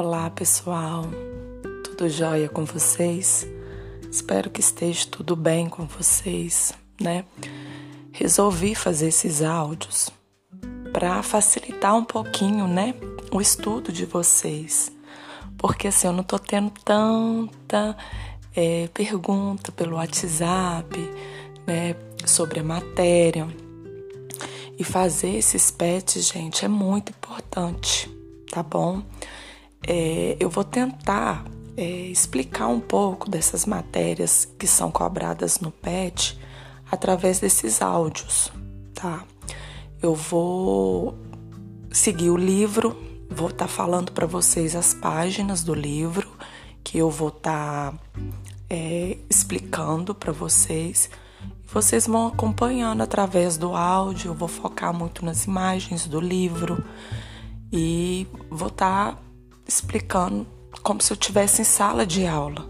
Olá, pessoal. Tudo jóia com vocês? Espero que esteja tudo bem com vocês, né? Resolvi fazer esses áudios para facilitar um pouquinho, né, o estudo de vocês. Porque assim, eu não tô tendo tanta é, pergunta pelo WhatsApp, né, sobre a matéria. E fazer esses pets, gente, é muito importante, tá bom? É, eu vou tentar é, explicar um pouco dessas matérias que são cobradas no PET através desses áudios, tá? Eu vou seguir o livro, vou estar tá falando para vocês as páginas do livro que eu vou estar tá, é, explicando para vocês vocês vão acompanhando através do áudio, eu vou focar muito nas imagens do livro e vou estar tá explicando como se eu estivesse em sala de aula,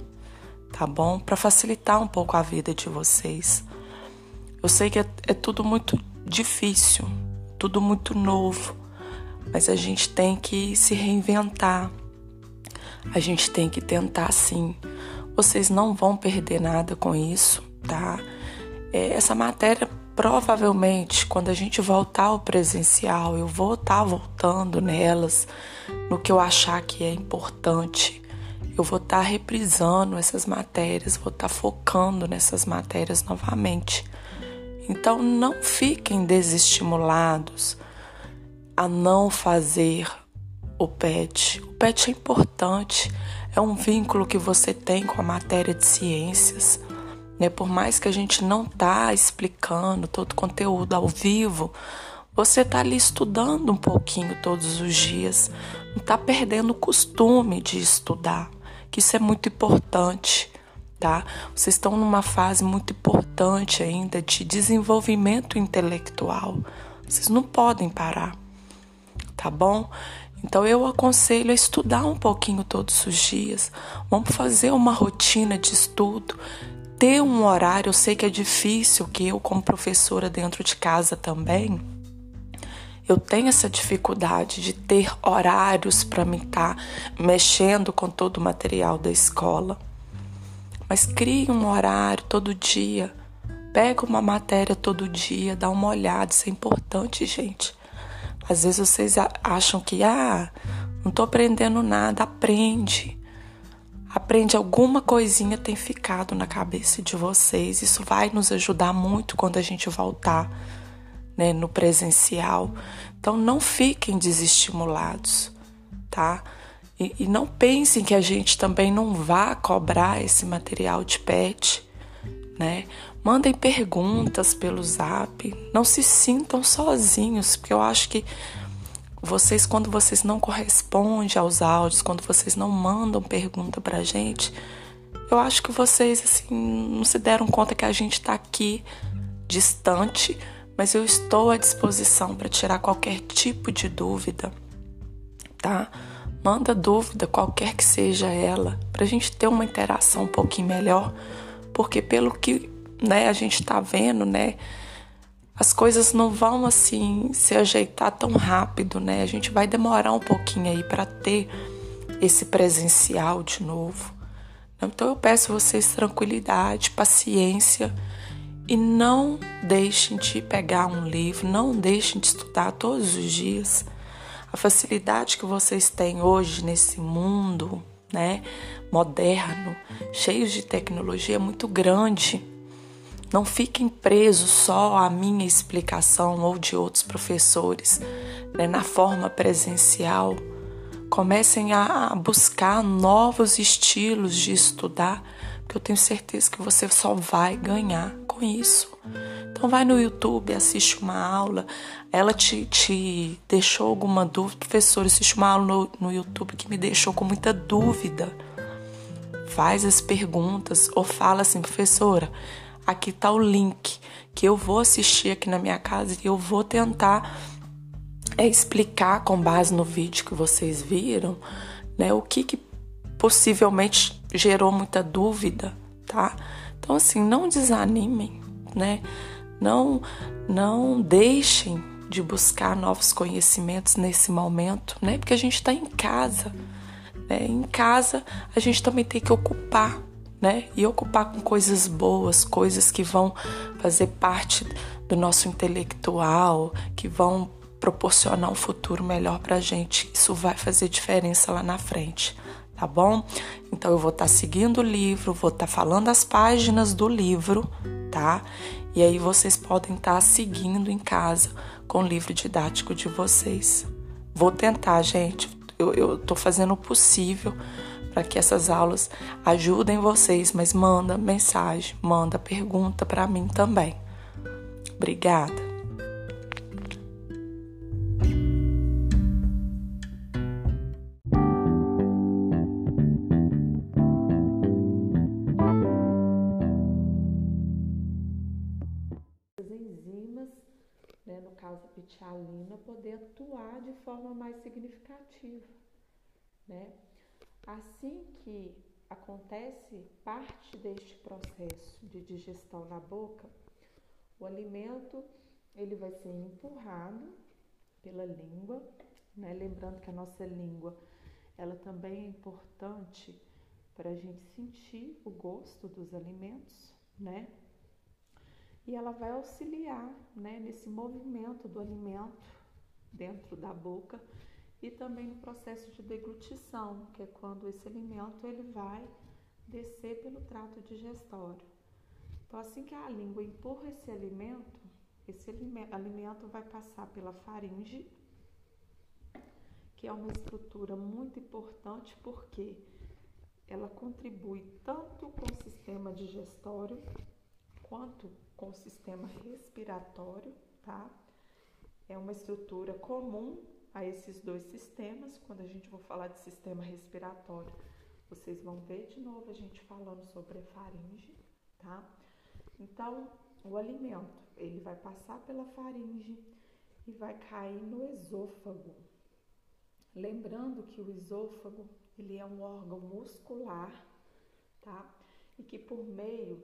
tá bom? Para facilitar um pouco a vida de vocês. Eu sei que é, é tudo muito difícil, tudo muito novo, mas a gente tem que se reinventar. A gente tem que tentar sim. Vocês não vão perder nada com isso, tá? É, essa matéria, provavelmente, quando a gente voltar ao presencial, eu vou estar tá voltando nelas, no que eu achar que é importante. Eu vou estar tá reprisando essas matérias, vou estar tá focando nessas matérias novamente. Então, não fiquem desestimulados a não fazer o PET. O PET é importante, é um vínculo que você tem com a matéria de ciências. Né? Por mais que a gente não tá explicando todo o conteúdo ao vivo, você tá ali estudando um pouquinho todos os dias, não tá perdendo o costume de estudar, que isso é muito importante, tá? Vocês estão numa fase muito importante ainda de desenvolvimento intelectual. Vocês não podem parar, tá bom? Então eu aconselho a estudar um pouquinho todos os dias. Vamos fazer uma rotina de estudo, ter um horário, eu sei que é difícil, que eu, como professora dentro de casa também, eu tenho essa dificuldade de ter horários para me estar tá mexendo com todo o material da escola. Mas crie um horário todo dia. Pega uma matéria todo dia, dá uma olhada, isso é importante, gente. Às vezes vocês acham que, ah, não estou aprendendo nada, aprende aprende alguma coisinha tem ficado na cabeça de vocês. Isso vai nos ajudar muito quando a gente voltar né, no presencial. Então não fiquem desestimulados, tá? E, e não pensem que a gente também não vá cobrar esse material de pet, né? Mandem perguntas pelo zap. Não se sintam sozinhos, porque eu acho que vocês, quando vocês não correspondem aos áudios, quando vocês não mandam pergunta pra gente, eu acho que vocês, assim, não se deram conta que a gente está aqui distante, mas eu estou à disposição para tirar qualquer tipo de dúvida, tá? Manda dúvida, qualquer que seja ela, para a gente ter uma interação um pouquinho melhor, porque pelo que né, a gente está vendo, né? As coisas não vão assim se ajeitar tão rápido, né? A gente vai demorar um pouquinho aí para ter esse presencial de novo. Então eu peço vocês tranquilidade, paciência e não deixem de pegar um livro, não deixem de estudar todos os dias. A facilidade que vocês têm hoje nesse mundo, né, moderno, cheio de tecnologia é muito grande. Não fiquem presos só à minha explicação ou de outros professores né, na forma presencial. Comecem a buscar novos estilos de estudar, porque eu tenho certeza que você só vai ganhar com isso. Então vai no YouTube, assiste uma aula. Ela te, te deixou alguma dúvida? Professor, assiste uma aula no, no YouTube que me deixou com muita dúvida. Faz as perguntas ou fala assim, professora, aqui tá o link que eu vou assistir aqui na minha casa e eu vou tentar é, explicar com base no vídeo que vocês viram, né, o que, que possivelmente gerou muita dúvida, tá? Então assim, não desanimem, né? Não não deixem de buscar novos conhecimentos nesse momento, né? Porque a gente está em casa, Né? Em casa, a gente também tem que ocupar, né? E ocupar com coisas boas, coisas que vão fazer parte do nosso intelectual, que vão proporcionar um futuro melhor para a gente. Isso vai fazer diferença lá na frente, tá bom? Então eu vou estar tá seguindo o livro, vou estar tá falando as páginas do livro, tá? E aí vocês podem estar tá seguindo em casa com o livro didático de vocês. Vou tentar, gente. Eu estou fazendo o possível para que essas aulas ajudem vocês, mas manda mensagem, manda pergunta para mim também. Obrigada. pitialina poder atuar de forma mais significativa, né? Assim que acontece parte deste processo de digestão na boca, o alimento ele vai ser empurrado pela língua, né? Lembrando que a nossa língua ela também é importante para a gente sentir o gosto dos alimentos, né? e ela vai auxiliar né, nesse movimento do alimento dentro da boca e também no processo de deglutição, que é quando esse alimento ele vai descer pelo trato digestório. Então, assim que a língua empurra esse alimento, esse alimento vai passar pela faringe, que é uma estrutura muito importante porque ela contribui tanto com o sistema digestório quanto com o sistema respiratório, tá? É uma estrutura comum a esses dois sistemas. Quando a gente for falar de sistema respiratório, vocês vão ver de novo a gente falando sobre a faringe, tá? Então, o alimento, ele vai passar pela faringe e vai cair no esôfago. Lembrando que o esôfago, ele é um órgão muscular, tá? E que por meio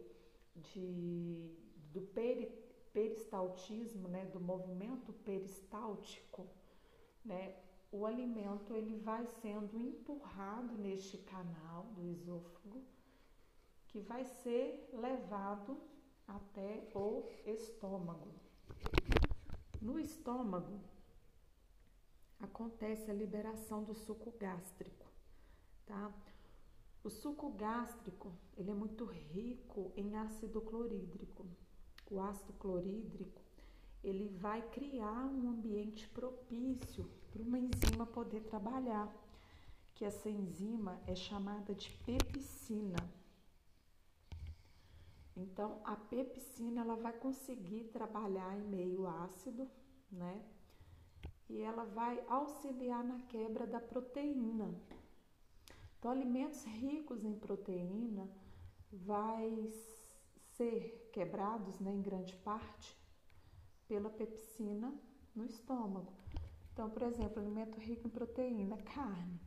de do peri, peristaltismo, né, do movimento peristáltico, né, o alimento ele vai sendo empurrado neste canal do esôfago, que vai ser levado até o estômago. No estômago acontece a liberação do suco gástrico, tá? O suco gástrico ele é muito rico em ácido clorídrico o ácido clorídrico, ele vai criar um ambiente propício para uma enzima poder trabalhar, que essa enzima é chamada de pepsina. Então, a pepsina ela vai conseguir trabalhar em meio ácido, né? E ela vai auxiliar na quebra da proteína. Então, alimentos ricos em proteína vai ser quebrados né, em grande parte pela pepsina no estômago. Então, por exemplo, alimento rico em proteína, carne.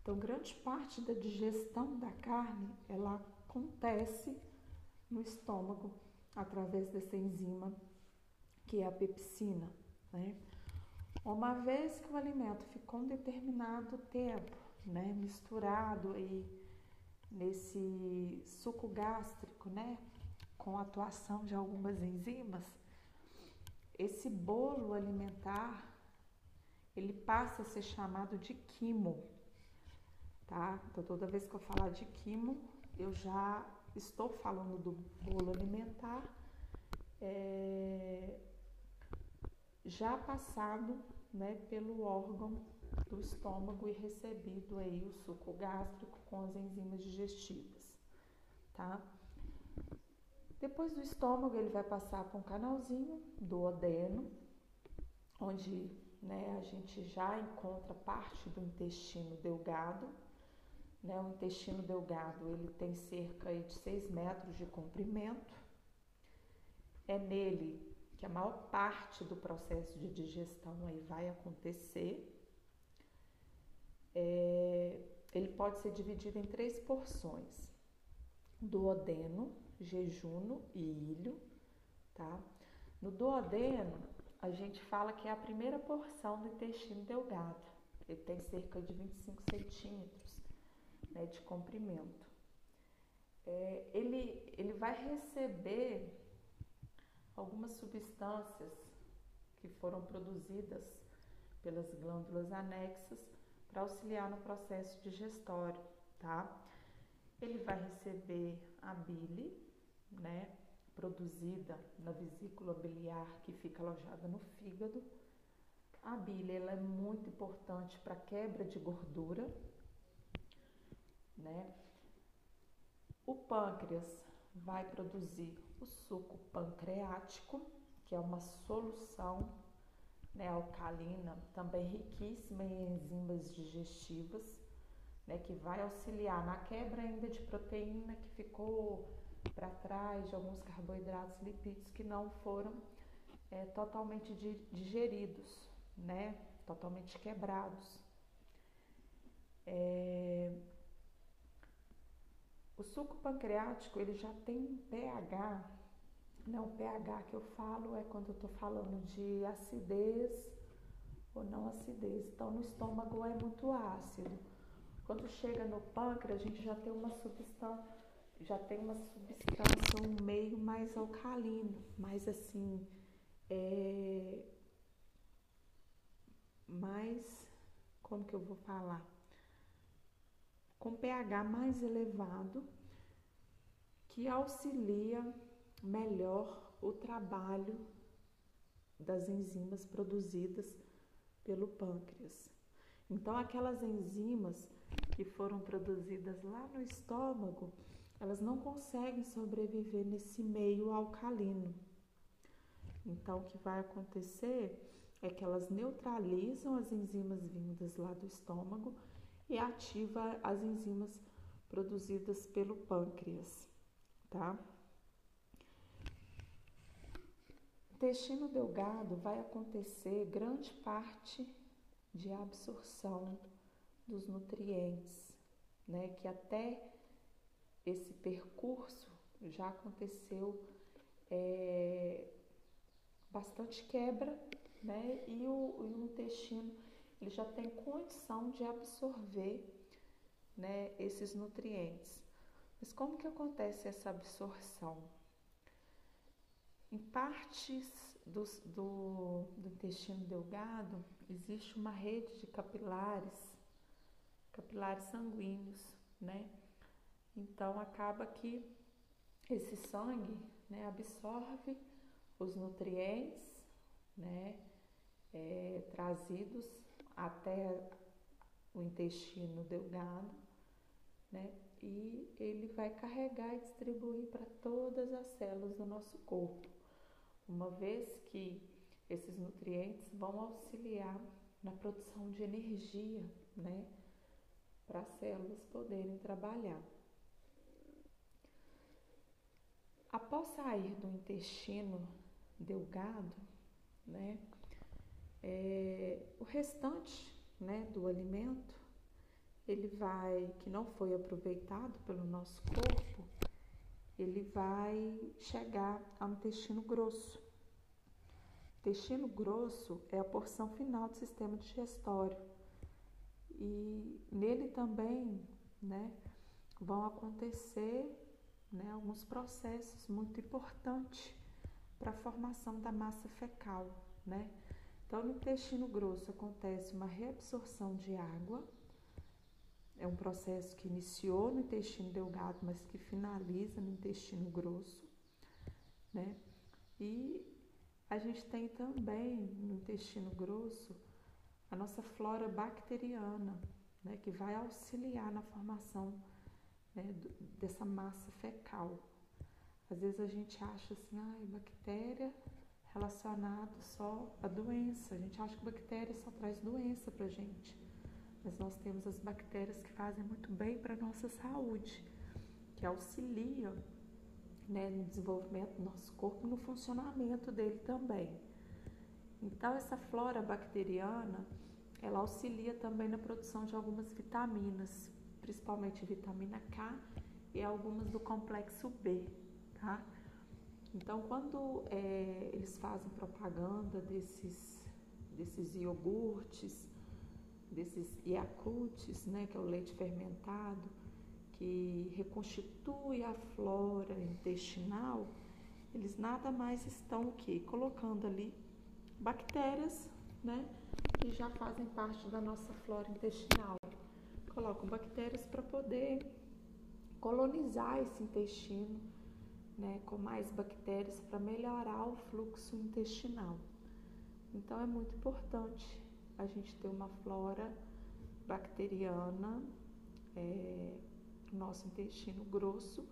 Então, grande parte da digestão da carne, ela acontece no estômago através dessa enzima que é a pepsina, né? Uma vez que o alimento ficou um determinado tempo, né, misturado aí nesse suco gástrico, né, com a atuação de algumas enzimas, esse bolo alimentar ele passa a ser chamado de quimo, tá? Então toda vez que eu falar de quimo, eu já estou falando do bolo alimentar é, já passado, né, pelo órgão do estômago e recebido aí o suco gástrico com as enzimas digestivas, tá? Depois do estômago, ele vai passar para um canalzinho do odeno, onde né, a gente já encontra parte do intestino delgado. Né? O intestino delgado ele tem cerca de 6 metros de comprimento. É nele que a maior parte do processo de digestão aí vai acontecer. É, ele pode ser dividido em três porções: duodeno, jejuno e ilho, tá? No duodeno, a gente fala que é a primeira porção do intestino delgado. ele tem cerca de 25 centímetros né, de comprimento. É, ele, ele vai receber algumas substâncias que foram produzidas pelas glândulas anexas para auxiliar no processo digestório, tá? Ele vai receber a bile, né, produzida na vesícula biliar que fica alojada no fígado. A bile ela é muito importante para quebra de gordura, né? O pâncreas vai produzir o suco pancreático, que é uma solução né, alcalina, também riquíssima em enzimas digestivas, né, que vai auxiliar na quebra ainda de proteína que ficou para trás, de alguns carboidratos lipídios que não foram é, totalmente digeridos, né, totalmente quebrados. É, o suco pancreático ele já tem um pH, não o pH que eu falo é quando eu estou falando de acidez ou não acidez. Então no estômago é muito ácido. Quando chega no pâncreas, a gente já tem uma substância, já tem uma substância, um meio mais alcalino, mais assim, é, mais, como que eu vou falar? com pH mais elevado, que auxilia melhor o trabalho das enzimas produzidas pelo pâncreas. Então, aquelas enzimas que foram produzidas lá no estômago, elas não conseguem sobreviver nesse meio alcalino. Então, o que vai acontecer é que elas neutralizam as enzimas vindas lá do estômago e ativa as enzimas produzidas pelo pâncreas, tá? Intestino delgado vai acontecer grande parte de absorção dos nutrientes, né? Que até esse percurso já aconteceu é, bastante quebra, né? E o, o intestino ele já tem condição de absorver né, esses nutrientes. Mas como que acontece essa absorção? Em partes do, do intestino delgado existe uma rede de capilares, capilares sanguíneos, né? Então acaba que esse sangue né, absorve os nutrientes né, é, trazidos até o intestino delgado, né? E ele vai carregar e distribuir para todas as células do nosso corpo, uma vez que esses nutrientes vão auxiliar na produção de energia, né? Para as células poderem trabalhar. Após sair do intestino delgado, né? É, o restante né, do alimento, ele vai, que não foi aproveitado pelo nosso corpo, ele vai chegar ao intestino grosso. O intestino grosso é a porção final do sistema digestório. E nele também né, vão acontecer né, alguns processos muito importantes para a formação da massa fecal, né? Então, no intestino grosso acontece uma reabsorção de água. É um processo que iniciou no intestino delgado, mas que finaliza no intestino grosso, né? E a gente tem também no intestino grosso a nossa flora bacteriana, né, que vai auxiliar na formação né, dessa massa fecal. Às vezes a gente acha assim, ah, bactéria relacionado só à doença. A gente acha que bactéria só traz doença para gente, mas nós temos as bactérias que fazem muito bem para nossa saúde, que auxiliam né, no desenvolvimento do nosso corpo, no funcionamento dele também. Então, essa flora bacteriana, ela auxilia também na produção de algumas vitaminas, principalmente vitamina K e algumas do complexo B, tá? Então, quando é, eles fazem propaganda desses, desses iogurtes, desses Yakults, né, que é o leite fermentado, que reconstitui a flora intestinal, eles nada mais estão o que? Colocando ali bactérias, né, que já fazem parte da nossa flora intestinal. Colocam bactérias para poder colonizar esse intestino, né, com mais bactérias para melhorar o fluxo intestinal. Então é muito importante a gente ter uma flora bacteriana é, no nosso intestino grosso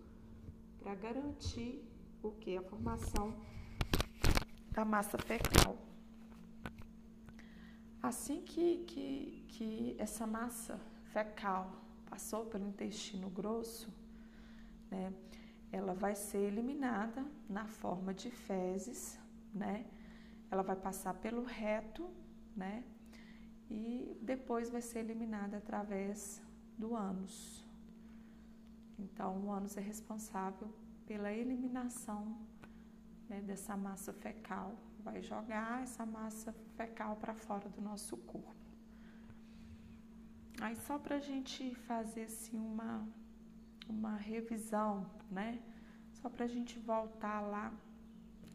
para garantir o que? A formação da massa fecal. Assim que, que, que essa massa fecal passou pelo intestino grosso, né, ela vai ser eliminada na forma de fezes, né? Ela vai passar pelo reto, né? E depois vai ser eliminada através do ânus. Então, o ânus é responsável pela eliminação né, dessa massa fecal, vai jogar essa massa fecal para fora do nosso corpo. Aí, só para a gente fazer assim uma, uma revisão, né? Só para a gente voltar lá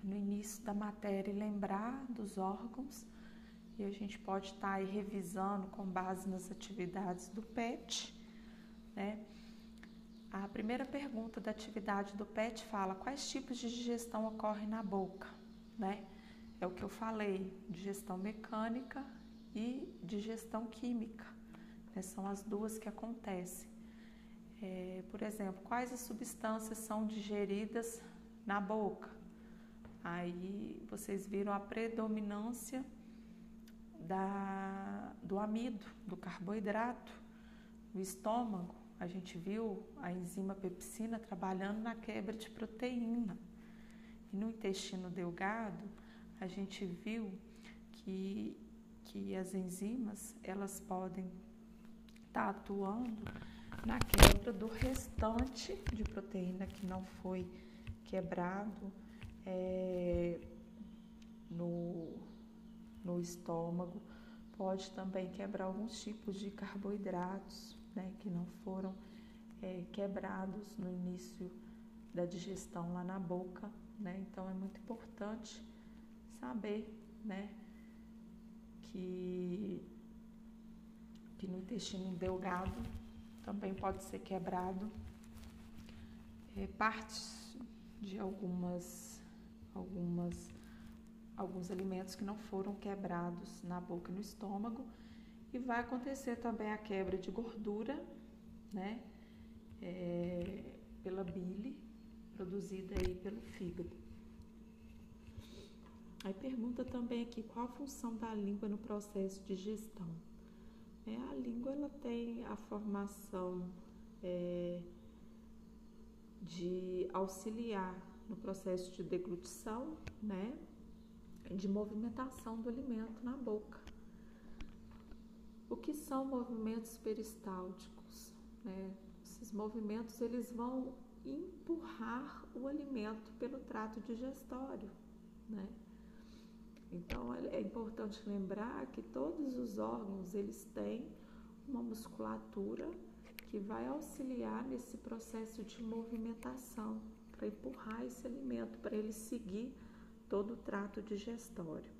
no início da matéria e lembrar dos órgãos, e a gente pode estar tá aí revisando com base nas atividades do PET, né? A primeira pergunta da atividade do PET fala quais tipos de digestão ocorrem na boca, né? É o que eu falei, digestão mecânica e digestão química, né? são as duas que acontecem. É, por exemplo, quais as substâncias são digeridas na boca? Aí vocês viram a predominância da, do amido, do carboidrato, no estômago a gente viu a enzima pepsina trabalhando na quebra de proteína. E no intestino delgado, a gente viu que, que as enzimas elas podem estar tá atuando na quebra do restante de proteína que não foi quebrado é, no, no estômago. Pode também quebrar alguns tipos de carboidratos né, que não foram é, quebrados no início da digestão lá na boca, né? Então é muito importante saber, né, que que no intestino delgado também pode ser quebrado é, partes de algumas algumas alguns alimentos que não foram quebrados na boca e no estômago e vai acontecer também a quebra de gordura, né? É, pela bile produzida aí pelo fígado. Aí pergunta também aqui qual a função da língua no processo de digestão. É, a língua ela tem a formação é, de auxiliar no processo de deglutição, né? De movimentação do alimento na boca. O que são movimentos peristálticos? Né? Esses movimentos eles vão empurrar o alimento pelo trato digestório, né? Então é importante lembrar que todos os órgãos eles têm uma musculatura que vai auxiliar nesse processo de movimentação para empurrar esse alimento para ele seguir todo o trato digestório.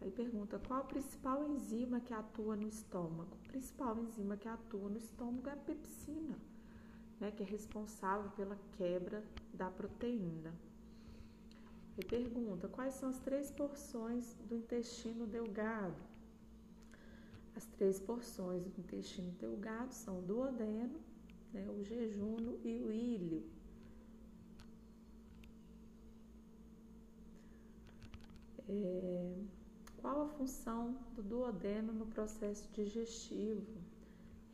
Aí pergunta qual a principal enzima que atua no estômago? A principal enzima que atua no estômago é a pepsina, né, que é responsável pela quebra da proteína. Aí pergunta quais são as três porções do intestino delgado? As três porções do intestino delgado são o duodeno, né, o jejuno e o íleo. É, qual a função do duodeno no processo digestivo?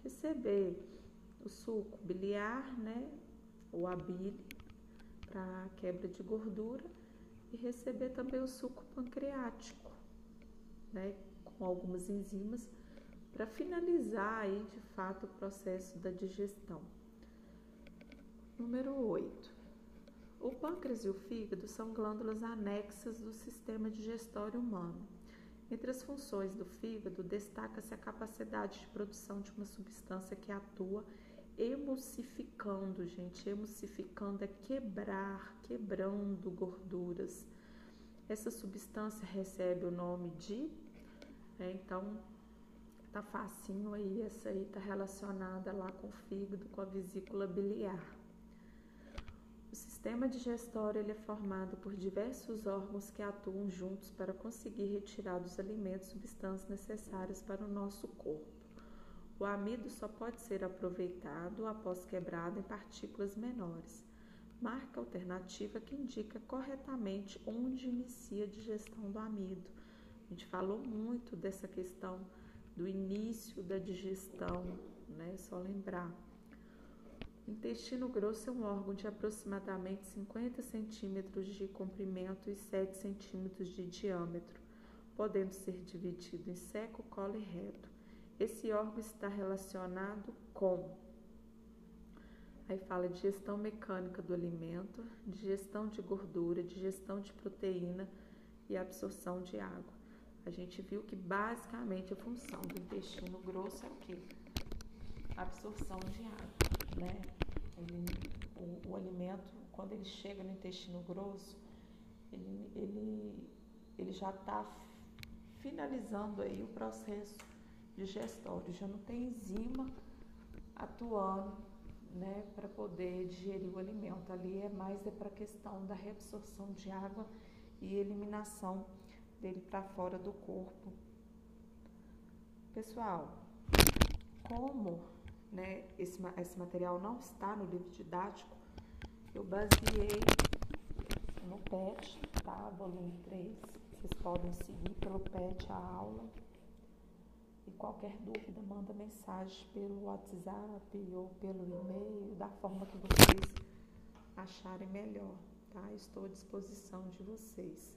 Receber o suco biliar, né, ou a bile, para quebra de gordura, e receber também o suco pancreático, né, com algumas enzimas, para finalizar aí de fato o processo da digestão. Número 8. O pâncreas e o fígado são glândulas anexas do sistema digestório humano Entre as funções do fígado, destaca-se a capacidade de produção de uma substância que atua emulsificando, gente. Emulsificando é quebrar, quebrando gorduras. Essa substância recebe o nome de, é, então tá facinho aí, essa aí tá relacionada lá com o fígado, com a vesícula biliar. O sistema digestório ele é formado por diversos órgãos que atuam juntos para conseguir retirar dos alimentos substâncias necessárias para o nosso corpo. O amido só pode ser aproveitado após quebrado em partículas menores. Marca alternativa que indica corretamente onde inicia a digestão do amido. A gente falou muito dessa questão do início da digestão, né? Só lembrar. O intestino grosso é um órgão de aproximadamente 50 centímetros de comprimento e 7 centímetros de diâmetro, podendo ser dividido em seco, colo e reto. Esse órgão está relacionado com Aí fala digestão mecânica do alimento, digestão de gordura, digestão de proteína e absorção de água. A gente viu que basicamente a função do intestino grosso é o quê? Absorção de água, né? Ele, o, o, alimento, quando ele chega no intestino grosso, ele, ele, ele já está finalizando aí o processo digestório, já não tem enzima atuando né, para poder digerir o alimento. Ali é mais é para a questão da reabsorção de água e eliminação dele para fora do corpo. Pessoal, como né, esse, esse material não está no livro didático, eu baseei no PET, tá? Volume 3. Vocês podem seguir pelo PET a aula. E qualquer dúvida, manda mensagem pelo WhatsApp ou pelo e-mail, da forma que vocês acharem melhor, tá? Estou à disposição de vocês.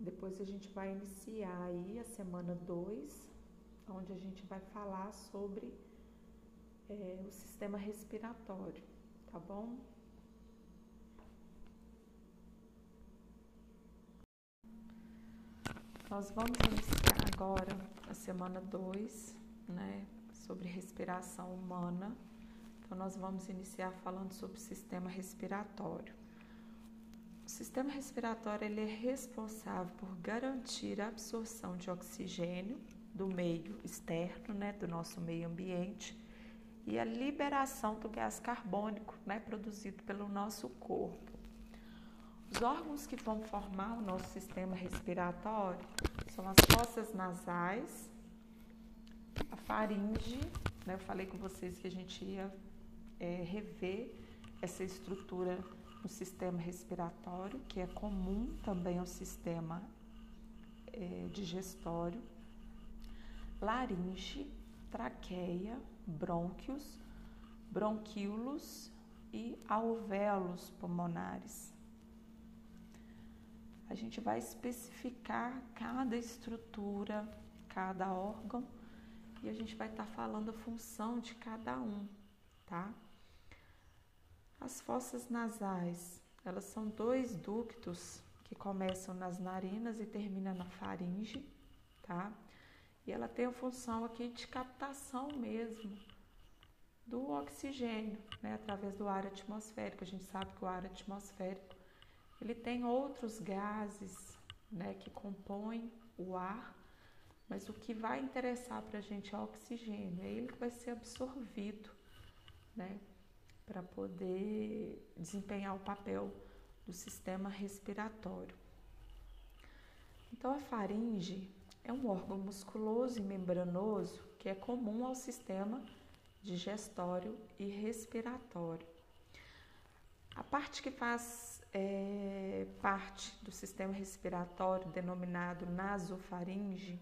Depois a gente vai iniciar aí a semana 2 onde a gente vai falar sobre é, o sistema respiratório, tá bom? Nós vamos iniciar agora a semana 2, né, sobre respiração humana. Então, nós vamos iniciar falando sobre o sistema respiratório. O sistema respiratório ele é responsável por garantir a absorção de oxigênio do meio externo, né, do nosso meio ambiente, e a liberação do gás carbônico, né, produzido pelo nosso corpo. Os órgãos que vão formar o nosso sistema respiratório são as fossas nasais, a faringe, né, eu falei com vocês que a gente ia é, rever essa estrutura no sistema respiratório, que é comum também ao sistema é, digestório laringe, traqueia, brônquios, bronquíolos e alvéolos pulmonares. A gente vai especificar cada estrutura, cada órgão e a gente vai estar tá falando a função de cada um, tá? As fossas nasais, elas são dois ductos que começam nas narinas e terminam na faringe, tá? E ela tem a função aqui de captação mesmo do oxigênio, né, através do ar atmosférico. A gente sabe que o ar atmosférico ele tem outros gases, né, que compõem o ar, mas o que vai interessar para a gente é o oxigênio. É ele que vai ser absorvido, né, para poder desempenhar o papel do sistema respiratório. Então a faringe é um órgão musculoso e membranoso que é comum ao sistema digestório e respiratório. A parte que faz é, parte do sistema respiratório, denominado nasofaringe,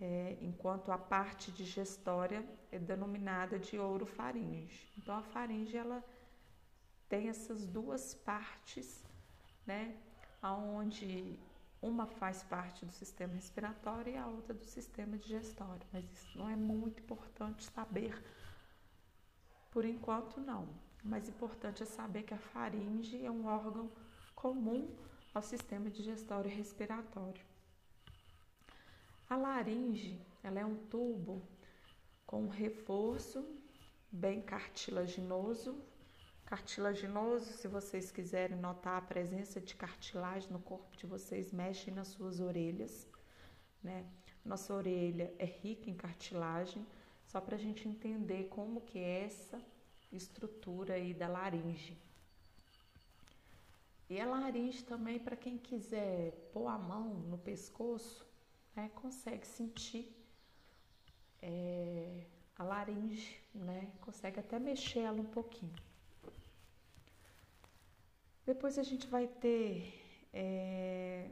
é, enquanto a parte digestória é denominada de orofaringe. Então, a faringe ela tem essas duas partes, né, onde uma faz parte do sistema respiratório e a outra do sistema digestório, mas isso não é muito importante saber. Por enquanto, não. O mais importante é saber que a faringe é um órgão comum ao sistema digestório e respiratório, A laringe, ela é um tubo com um reforço bem cartilaginoso. Cartilaginoso, se vocês quiserem notar a presença de cartilagem no corpo de vocês, mexem nas suas orelhas, né? Nossa orelha é rica em cartilagem, só para a gente entender como que é essa estrutura aí da laringe. E a laringe também, para quem quiser pôr a mão no pescoço, né, consegue sentir é, a laringe, né, consegue até mexer ela um pouquinho. Depois a gente vai ter, é,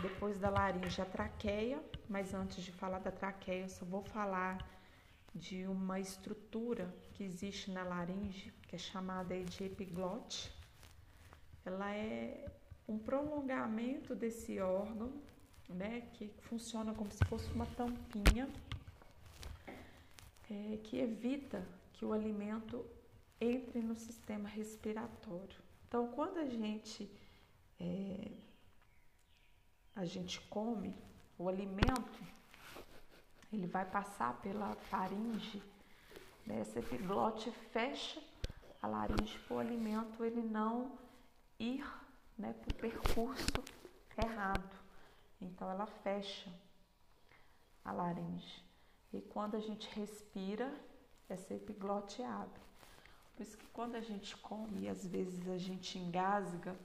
depois da laringe, a traqueia, mas antes de falar da traqueia, eu só vou falar de uma estrutura que existe na laringe, que é chamada de epiglote. Ela é um prolongamento desse órgão né, que funciona como se fosse uma tampinha é, que evita que o alimento entre no sistema respiratório. Então, quando a gente é, a gente come o alimento, ele vai passar pela faringe, né? essa epiglote fecha a laringe para o alimento ele não ir né, para o percurso errado. Então ela fecha a laringe. E quando a gente respira, essa epiglote abre. Por isso que quando a gente come e às vezes a gente engasga,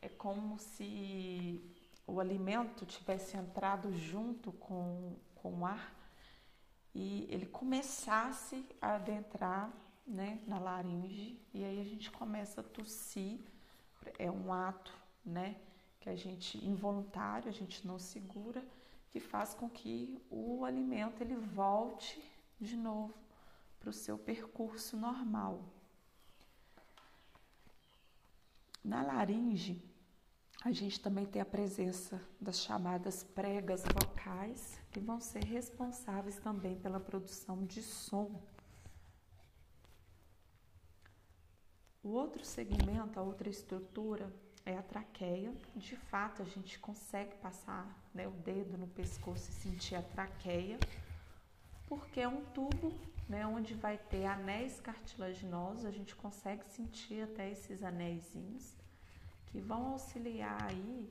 é como se o alimento tivesse entrado junto com, com o ar e ele começasse a adentrar né, na laringe e aí a gente começa a tossir. É um ato, né? que a gente involuntário, a gente não segura, que faz com que o alimento ele volte de novo para o seu percurso normal. Na laringe, a gente também tem a presença das chamadas pregas vocais, que vão ser responsáveis também pela produção de som. O outro segmento, a outra estrutura, é a traqueia. De fato, a gente consegue passar né, o dedo no pescoço e sentir a traqueia, porque é um tubo né, onde vai ter anéis cartilaginosos, a gente consegue sentir até esses anéisinhos, que vão auxiliar aí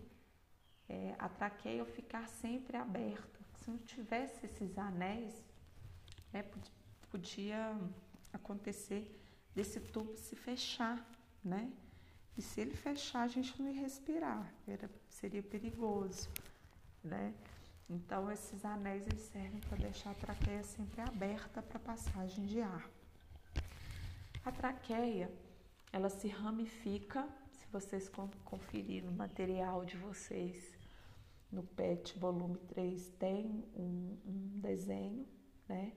é, a traqueia ficar sempre aberta. Se não tivesse esses anéis, né, podia acontecer desse tubo se fechar, né? E se ele fechar, a gente não ia respirar, era, seria perigoso, né? Então, esses anéis eles servem para deixar a traqueia sempre aberta para passagem de ar. A traqueia, ela se ramifica, vocês conferirem no material de vocês, no PET volume 3, tem um, um desenho, né?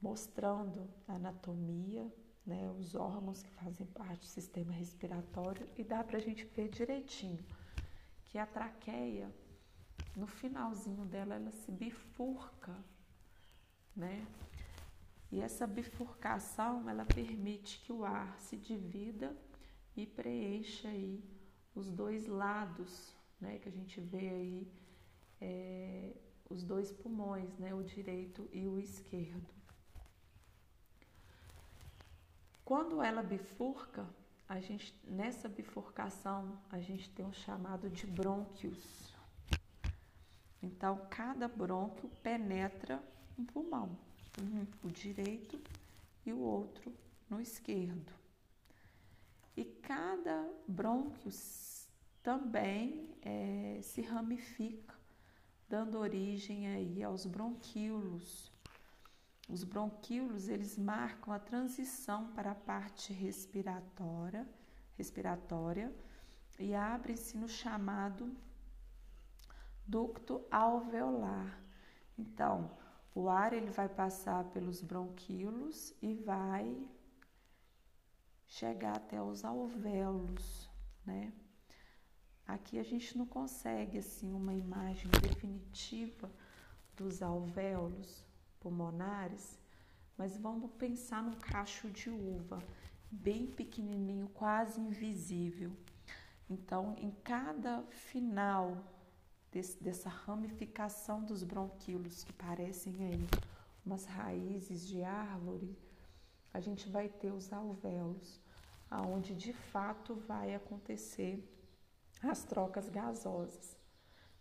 Mostrando a anatomia né, os órgãos que fazem parte do sistema respiratório e dá para a gente ver direitinho que a traqueia, no finalzinho dela, ela se bifurca, né? E essa bifurcação, ela permite que o ar se divida e preencha aí os dois lados, né? Que a gente vê aí é, os dois pulmões, né? O direito e o esquerdo. Quando ela bifurca, a gente, nessa bifurcação, a gente tem o um chamado de brônquios. Então, cada brônquio penetra um pulmão, um, o direito e o outro no esquerdo. E cada brônquio também é, se ramifica, dando origem aí aos bronquíolos, os bronquíolos, eles marcam a transição para a parte respiratória, respiratória e abrem-se no chamado ducto alveolar. Então, o ar ele vai passar pelos bronquíolos e vai chegar até os alvéolos, né? Aqui a gente não consegue assim uma imagem definitiva dos alvéolos, pulmonares, mas vamos pensar num cacho de uva, bem pequenininho, quase invisível. Então, em cada final desse, dessa ramificação dos bronquíolos que parecem aí umas raízes de árvore, a gente vai ter os alvéolos, aonde de fato vai acontecer as trocas gasosas.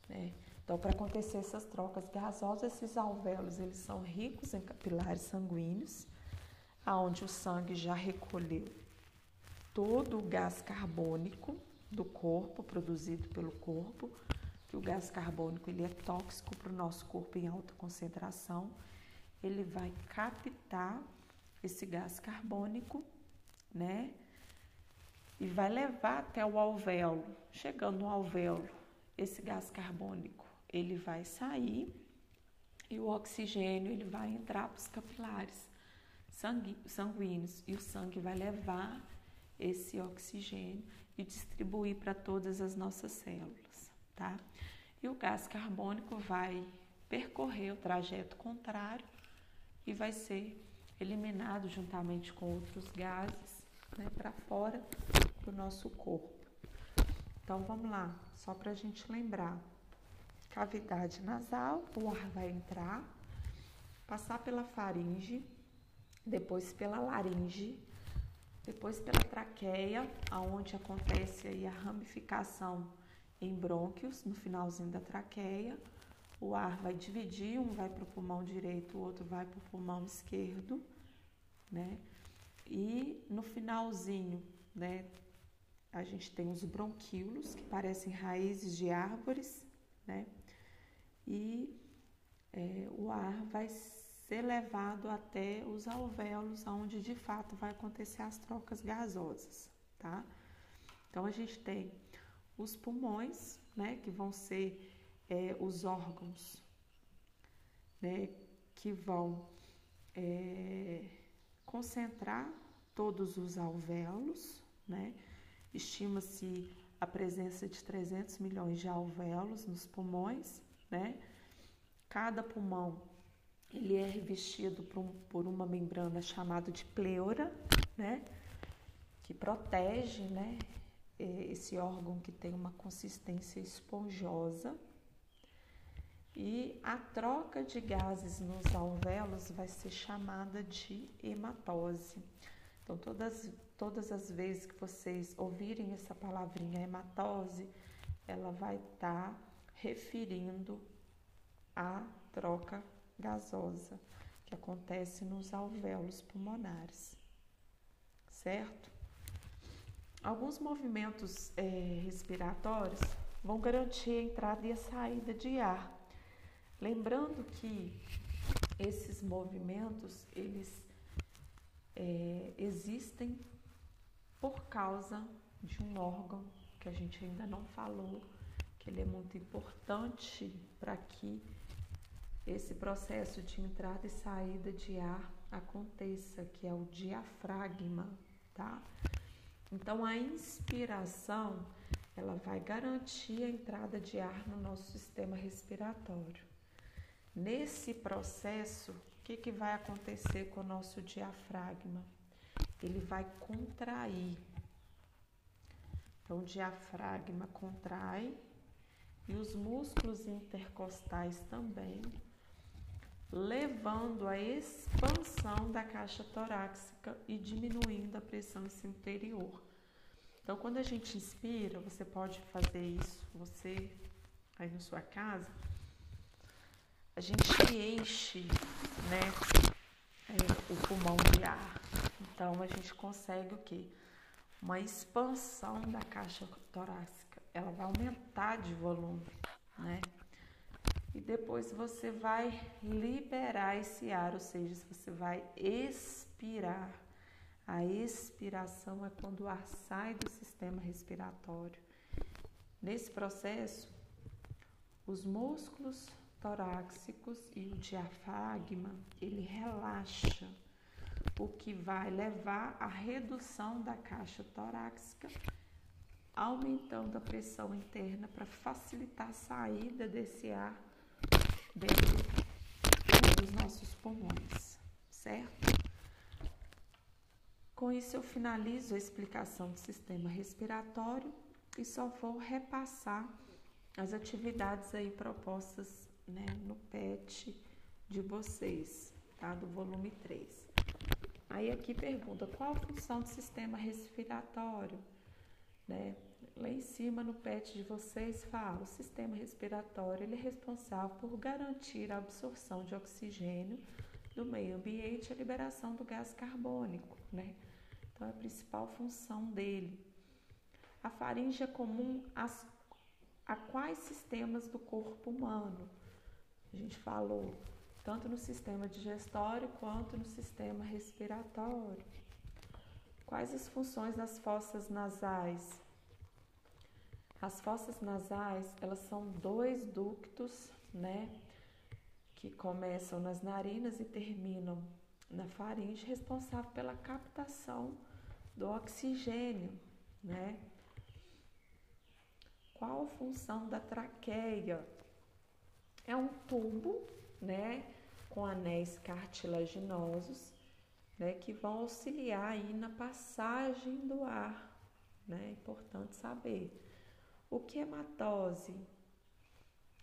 Né? Então, para acontecer essas trocas gasosas, esses alvéolos eles são ricos em capilares sanguíneos, aonde o sangue já recolheu todo o gás carbônico do corpo, produzido pelo corpo, que o gás carbônico ele é tóxico para o nosso corpo em alta concentração, ele vai captar esse gás carbônico, né? E vai levar até o alvéolo. Chegando no alvéolo, esse gás carbônico, ele vai sair e o oxigênio ele vai entrar para os capilares sanguíneos e o sangue vai levar esse oxigênio e distribuir para todas as nossas células, tá? E o gás carbônico vai percorrer o trajeto contrário e vai ser eliminado juntamente com outros gases né, para fora do nosso corpo. Então vamos lá, só para a gente lembrar: cavidade nasal, o ar vai entrar, passar pela faringe, depois pela laringe, depois pela traqueia, aonde acontece aí a ramificação em brônquios, no finalzinho da traqueia. O ar vai dividir, um vai para o pulmão direito, o outro vai para o pulmão esquerdo, né? E no finalzinho, né, a gente tem os bronquíolos, que parecem raízes de árvores, né? E é, o ar vai ser levado até os alvéolos, onde de fato vai acontecer as trocas gasosas, tá? Então a gente tem os pulmões, né, que vão ser é, os órgãos, né, que vão é, concentrar todos os alvéolos, né? Estima-se a presença de 300 milhões de alvéolos nos pulmões, né? Cada pulmão ele é revestido por, um, por uma membrana chamada de pleura, né? Que protege, né? Esse órgão que tem uma consistência esponjosa. E a troca de gases nos alvéolos vai ser chamada de hematose. Então, todas, todas as vezes que vocês ouvirem essa palavrinha hematose, ela vai estar tá referindo a troca gasosa que acontece nos alvéolos pulmonares, certo? Alguns movimentos é, respiratórios vão garantir a entrada e a saída de ar. Lembrando que esses movimentos eles é, existem por causa de um órgão que a gente ainda não falou, que ele é muito importante para que esse processo de entrada e saída de ar aconteça, que é o diafragma, tá? Então a inspiração, ela vai garantir a entrada de ar no nosso sistema respiratório. Nesse processo, o que, que vai acontecer com o nosso diafragma? Ele vai contrair. Então, o diafragma contrai e os músculos intercostais também levando à expansão da caixa torácica e diminuindo a pressão interior. Então, quando a gente inspira, você pode fazer isso, você aí na sua casa, a gente enche, né, é, o pulmão de ar. Então, a gente consegue o quê? Uma expansão da caixa torácica. Ela vai aumentar de volume, né? e depois você vai liberar esse ar, ou seja, você vai expirar. A expiração é quando o ar sai do sistema respiratório. Nesse processo, os músculos torácicos e o diafragma, ele relaxa, o que vai levar à redução da caixa torácica, aumentando a pressão interna para facilitar a saída desse ar dentro dos nossos pulmões, certo? Com isso, eu finalizo a explicação do sistema respiratório e só vou repassar as atividades aí propostas né, no PET de vocês, tá? Do volume 3. Aí aqui pergunta, qual a função do sistema respiratório? Né? Lá em cima no PET de vocês fala, o sistema respiratório ele é responsável por garantir a absorção de oxigênio do meio ambiente e a liberação do gás carbônico, né? Então é a principal função dele. A faringe é comum às, a quais sistemas do corpo humano? A gente falou tanto no sistema digestório quanto no sistema respiratório. Quais as funções das fossas nasais? As fossas nasais, elas são dois ductos, né, que começam nas narinas e terminam na faringe, responsável pela captação do oxigênio, né? Qual a função da traqueia? É um tubo, né, com anéis cartilaginosos, né, que vão auxiliar aí na passagem do ar, né? É importante saber. O que é hematose?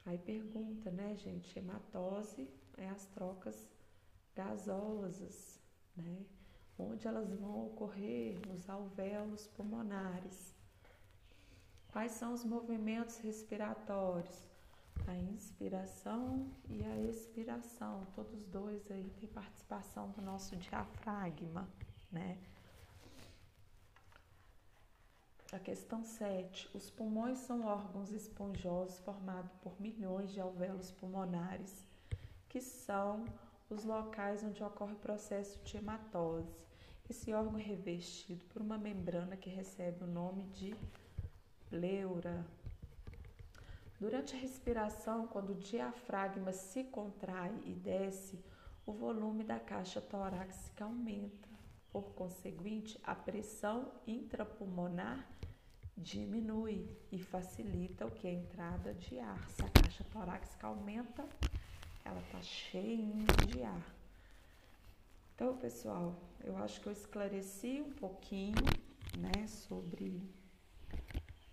Aí pergunta, né, gente? Hematose é as trocas gasosas, né? Onde elas vão ocorrer nos alvéolos pulmonares. Quais são os movimentos respiratórios? A inspiração e a expiração, todos dois aí têm participação do nosso diafragma, né? A questão 7. Os pulmões são órgãos esponjosos formados por milhões de alvéolos pulmonares, que são os locais onde ocorre o processo de hematose. Esse órgão é revestido por uma membrana que recebe o nome de pleura. Durante a respiração, quando o diafragma se contrai e desce, o volume da caixa torácica aumenta. Por conseguinte, a pressão intrapulmonar diminui e facilita o que? A entrada de ar. Se a caixa torácica aumenta, ela está cheinha de ar. Então, pessoal, eu acho que eu esclareci um pouquinho, né, sobre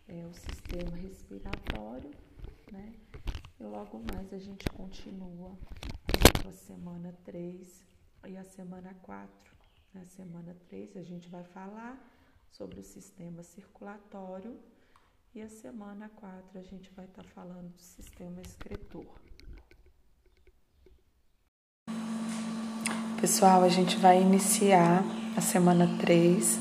é, o sistema respiratório, né? E logo mais a gente continua a semana 3 e a semana 4. Na semana 3 a gente vai falar sobre o sistema circulatório e a semana 4 a gente vai estar tá falando do sistema excretor. Pessoal, a gente vai iniciar a semana 3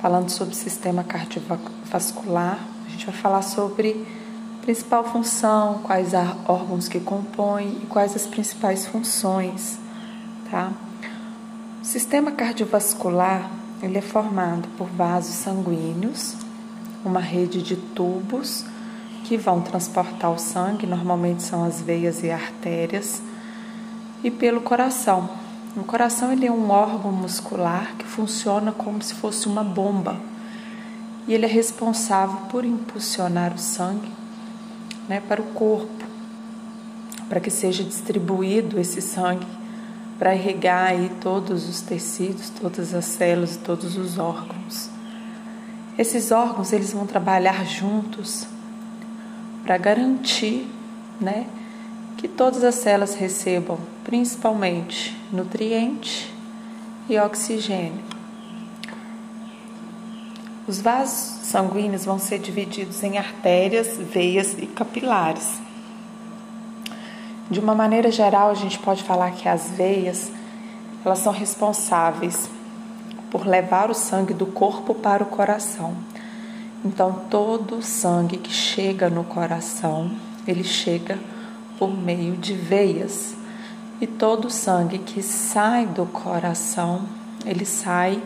falando sobre o sistema cardiovascular. A gente vai falar sobre principal função, quais órgãos que compõem e quais as principais funções, tá? O sistema cardiovascular ele é formado por vasos sanguíneos, uma rede de tubos que vão transportar o sangue, normalmente são as veias e artérias, e pelo coração. O coração ele é um órgão muscular que funciona como se fosse uma bomba e ele é responsável por impulsionar o sangue né, para o corpo, para que seja distribuído esse sangue para irrigar aí todos os tecidos, todas as células, todos os órgãos. Esses órgãos eles vão trabalhar juntos para garantir, né, que todas as células recebam principalmente nutriente e oxigênio. Os vasos sanguíneos vão ser divididos em artérias, veias e capilares. De uma maneira geral, a gente pode falar que as veias elas são responsáveis por levar o sangue do corpo para o coração. Então, todo o sangue que chega no coração, ele chega por meio de veias. E todo o sangue que sai do coração, ele sai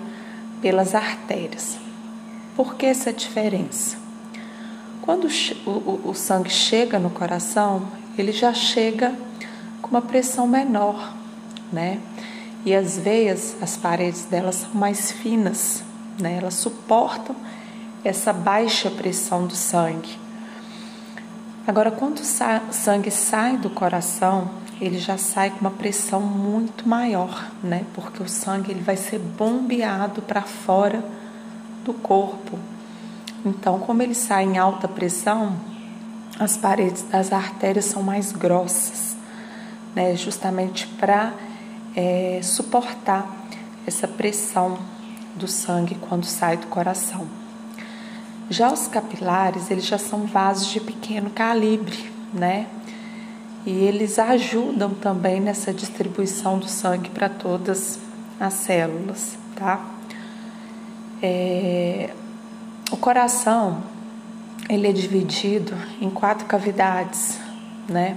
pelas artérias. Por que essa diferença? Quando o, o, o sangue chega no coração, ele já chega com uma pressão menor, né? E as veias, as paredes delas são mais finas, né? Elas suportam essa baixa pressão do sangue. Agora, quando o sangue sai do coração, ele já sai com uma pressão muito maior, né? Porque o sangue ele vai ser bombeado para fora do corpo. Então, como ele sai em alta pressão, as paredes das artérias são mais grossas, né? Justamente para é, suportar essa pressão do sangue quando sai do coração. Já os capilares, eles já são vasos de pequeno calibre, né? E eles ajudam também nessa distribuição do sangue para todas as células, tá? É, o coração, ele é dividido em quatro cavidades, né?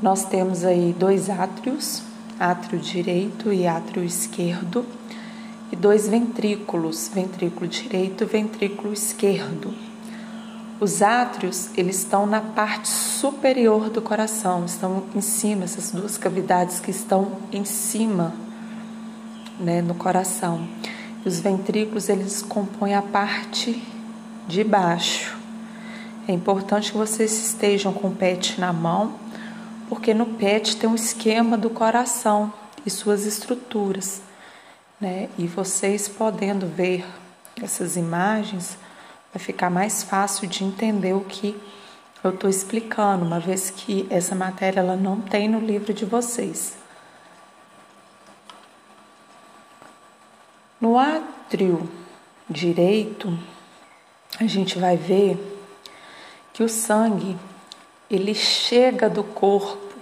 Nós temos aí dois átrios, átrio direito e átrio esquerdo, e dois ventrículos, ventrículo direito e ventrículo esquerdo. Os átrios, eles estão na parte superior do coração, estão em cima, essas duas cavidades que estão em cima, né, no coração. Os ventrículos, eles compõem a parte de baixo. É importante que vocês estejam com o PET na mão, porque no PET tem um esquema do coração e suas estruturas né? E vocês podendo ver essas imagens, vai ficar mais fácil de entender o que eu estou explicando, uma vez que essa matéria ela não tem no livro de vocês. No átrio direito, a gente vai ver que o sangue ele chega do corpo.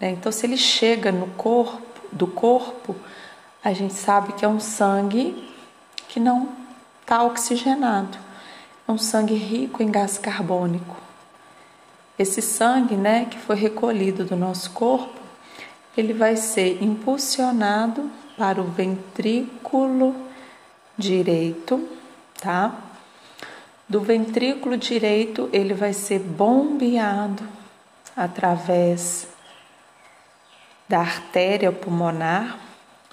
Né? Então, se ele chega no corpo, do corpo, a gente sabe que é um sangue que não está oxigenado, é um sangue rico em gás carbônico. Esse sangue, né, que foi recolhido do nosso corpo, ele vai ser impulsionado para o ventrículo direito, tá? Do ventrículo direito, ele vai ser bombeado através da artéria pulmonar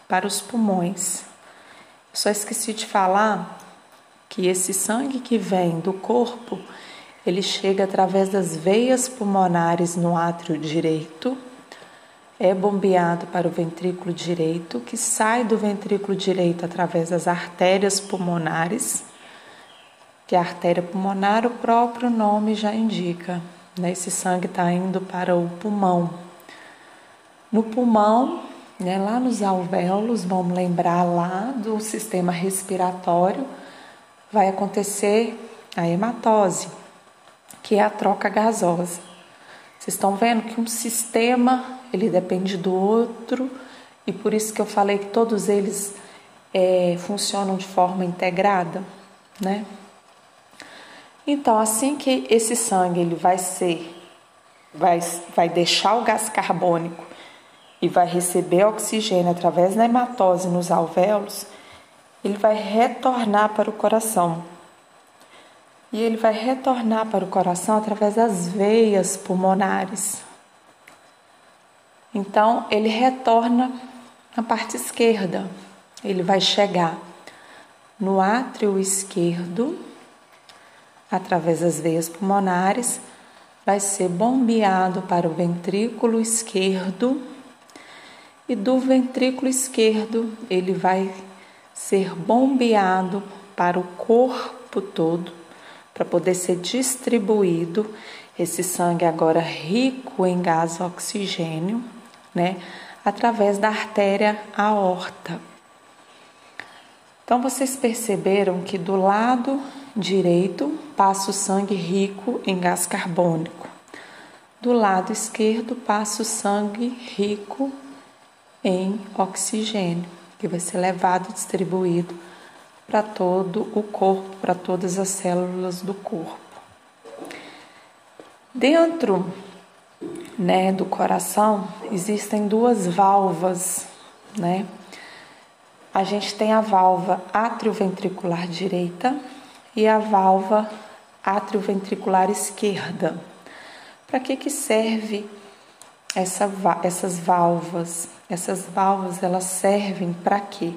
para os pulmões. só esqueci de falar que esse sangue que vem do corpo, ele chega através das veias pulmonares no átrio direito, é bombeado para o ventrículo direito, que sai do ventrículo direito através das artérias pulmonares, que a artéria pulmonar, o próprio nome já indica, né? esse sangue está indo para o pulmão. No pulmão, né? Lá nos alvéolos, vamos lembrar lá do sistema respiratório, vai acontecer a hematose, que é a troca gasosa. Vocês estão vendo que um sistema ele depende do outro e por isso que eu falei que todos eles é, funcionam de forma integrada, né? Então, assim que esse sangue ele vai ser, vai, vai deixar o gás carbônico e vai receber oxigênio através da hematose nos alvéolos, ele vai retornar para o coração. E ele vai retornar para o coração através das veias pulmonares. Então, ele retorna na parte esquerda. Ele vai chegar no átrio esquerdo, através das veias pulmonares, vai ser bombeado para o ventrículo esquerdo e do ventrículo esquerdo ele vai ser bombeado para o corpo todo para poder ser distribuído esse sangue agora rico em gás oxigênio, né, através da artéria aorta. Então vocês perceberam que do lado direito passa o sangue rico em gás carbônico. Do lado esquerdo passa o sangue rico em oxigênio, que vai ser levado distribuído para todo o corpo, para todas as células do corpo. Dentro né, do coração existem duas válvulas, né? A gente tem a válvula atrioventricular direita e a válvula atrioventricular esquerda. Para que que serve essa, essas válvulas. Essas válvulas elas servem para quê?